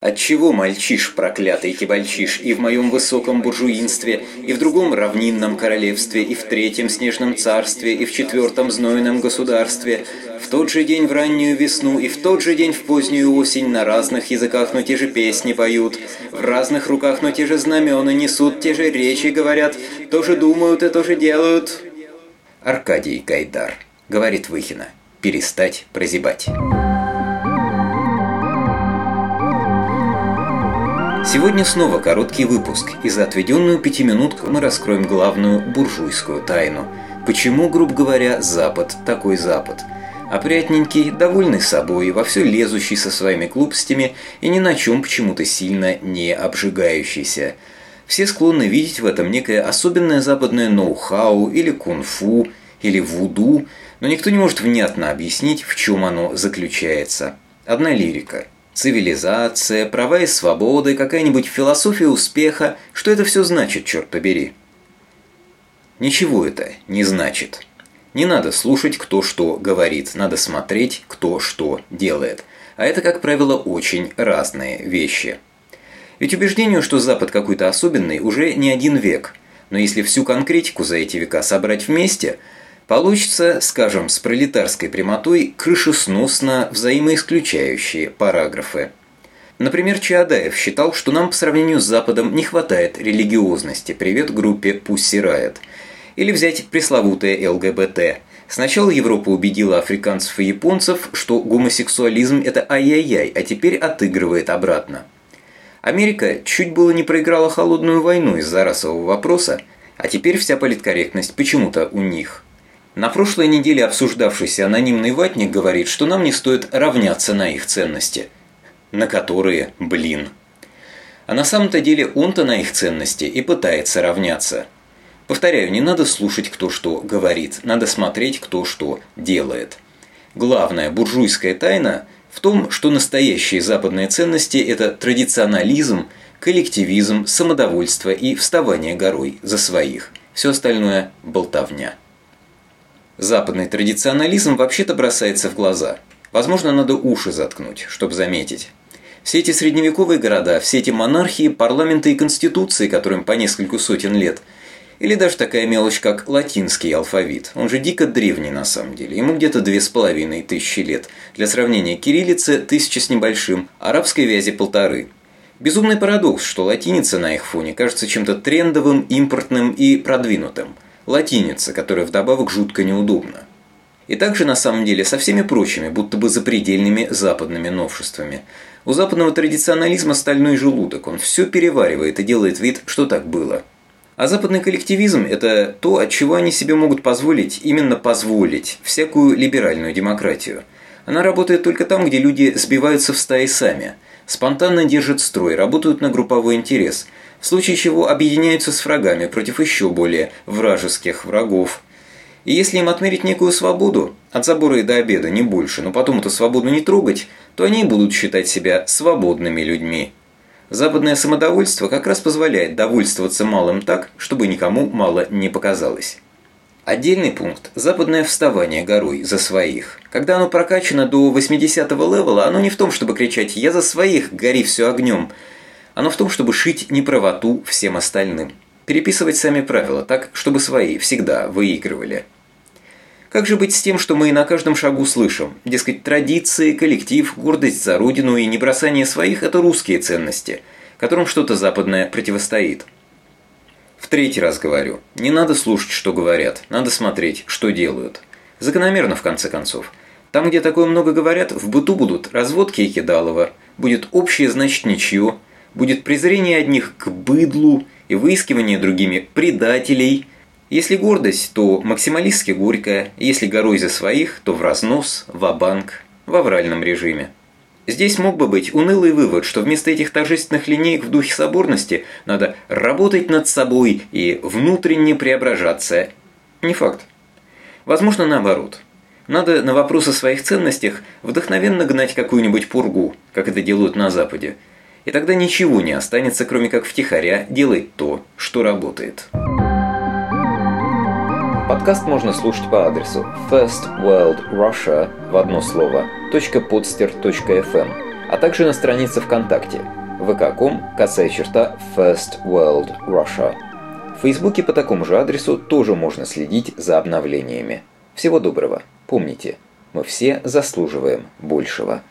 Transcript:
Отчего мальчиш, проклятый кибальчиш, и в моем высоком буржуинстве, и в другом равнинном королевстве, и в третьем снежном царстве, и в четвертом знойном государстве, в тот же день в раннюю весну, и в тот же день в позднюю осень на разных языках, но те же песни поют, в разных руках, но те же знамена несут, те же речи говорят, тоже думают и тоже делают. Аркадий Гайдар, говорит Выхина, перестать прозябать. Сегодня снова короткий выпуск, и за отведенную пятиминутку мы раскроем главную буржуйскую тайну. Почему, грубо говоря, Запад такой Запад? Опрятненький, довольный собой, во все лезущий со своими глупостями и ни на чем почему-то сильно не обжигающийся. Все склонны видеть в этом некое особенное западное ноу-хау или кунг-фу, или вуду, но никто не может внятно объяснить, в чем оно заключается. Одна лирика – Цивилизация, права и свободы, какая-нибудь философия успеха. Что это все значит, черт побери? Ничего это не значит. Не надо слушать, кто что говорит, надо смотреть, кто что делает. А это, как правило, очень разные вещи. Ведь убеждению, что Запад какой-то особенный, уже не один век. Но если всю конкретику за эти века собрать вместе – Получится, скажем, с пролетарской прямотой крышесносно взаимоисключающие параграфы. Например, Чаадаев считал, что нам по сравнению с Западом не хватает религиозности, привет группе Pussy Riot. Или взять пресловутое ЛГБТ. Сначала Европа убедила африканцев и японцев, что гомосексуализм – это ай-яй-яй, а теперь отыгрывает обратно. Америка чуть было не проиграла холодную войну из-за расового вопроса, а теперь вся политкорректность почему-то у них – на прошлой неделе обсуждавшийся анонимный ватник говорит, что нам не стоит равняться на их ценности. На которые, блин. А на самом-то деле он-то на их ценности и пытается равняться. Повторяю, не надо слушать, кто что говорит, надо смотреть, кто что делает. Главная буржуйская тайна в том, что настоящие западные ценности – это традиционализм, коллективизм, самодовольство и вставание горой за своих. Все остальное – болтовня. Западный традиционализм вообще-то бросается в глаза. Возможно, надо уши заткнуть, чтобы заметить. Все эти средневековые города, все эти монархии, парламенты и конституции, которым по нескольку сотен лет, или даже такая мелочь, как латинский алфавит. Он же дико древний на самом деле. Ему где-то две с половиной тысячи лет. Для сравнения, кириллицы – тысяча с небольшим, арабской вязи – полторы. Безумный парадокс, что латиница на их фоне кажется чем-то трендовым, импортным и продвинутым – латиница, которая вдобавок жутко неудобна. И также на самом деле со всеми прочими, будто бы запредельными западными новшествами. У западного традиционализма стальной желудок, он все переваривает и делает вид, что так было. А западный коллективизм – это то, от чего они себе могут позволить, именно позволить, всякую либеральную демократию. Она работает только там, где люди сбиваются в стаи сами, спонтанно держат строй, работают на групповой интерес – в случае чего объединяются с врагами против еще более вражеских врагов. И если им отмерить некую свободу, от забора и до обеда не больше, но потом эту свободу не трогать, то они будут считать себя свободными людьми. Западное самодовольство как раз позволяет довольствоваться малым так, чтобы никому мало не показалось. Отдельный пункт – западное вставание горой за своих. Когда оно прокачано до 80-го левела, оно не в том, чтобы кричать «я за своих, гори все огнем», оно в том, чтобы шить неправоту всем остальным. Переписывать сами правила так, чтобы свои всегда выигрывали. Как же быть с тем, что мы на каждом шагу слышим? Дескать, традиции, коллектив, гордость за родину и небросание своих – это русские ценности, которым что-то западное противостоит. Третий раз говорю, не надо слушать, что говорят, надо смотреть, что делают. Закономерно, в конце концов. Там, где такое много говорят, в быту будут разводки и кидалово, будет общее, значит, ничье – будет презрение одних к быдлу и выискивание другими предателей. Если гордость, то максималистски горькая, если горой за своих, то в разнос, в банк в авральном режиме. Здесь мог бы быть унылый вывод, что вместо этих торжественных линеек в духе соборности надо работать над собой и внутренне преображаться. Не факт. Возможно, наоборот. Надо на вопрос о своих ценностях вдохновенно гнать какую-нибудь пургу, как это делают на Западе – и тогда ничего не останется, кроме как втихаря делать то, что работает. Подкаст можно слушать по адресу firstworldrussia в одно слово .podster.fm а также на странице ВКонтакте vk.com косая черта First World Russia. В Фейсбуке по такому же адресу тоже можно следить за обновлениями. Всего доброго. Помните, мы все заслуживаем большего.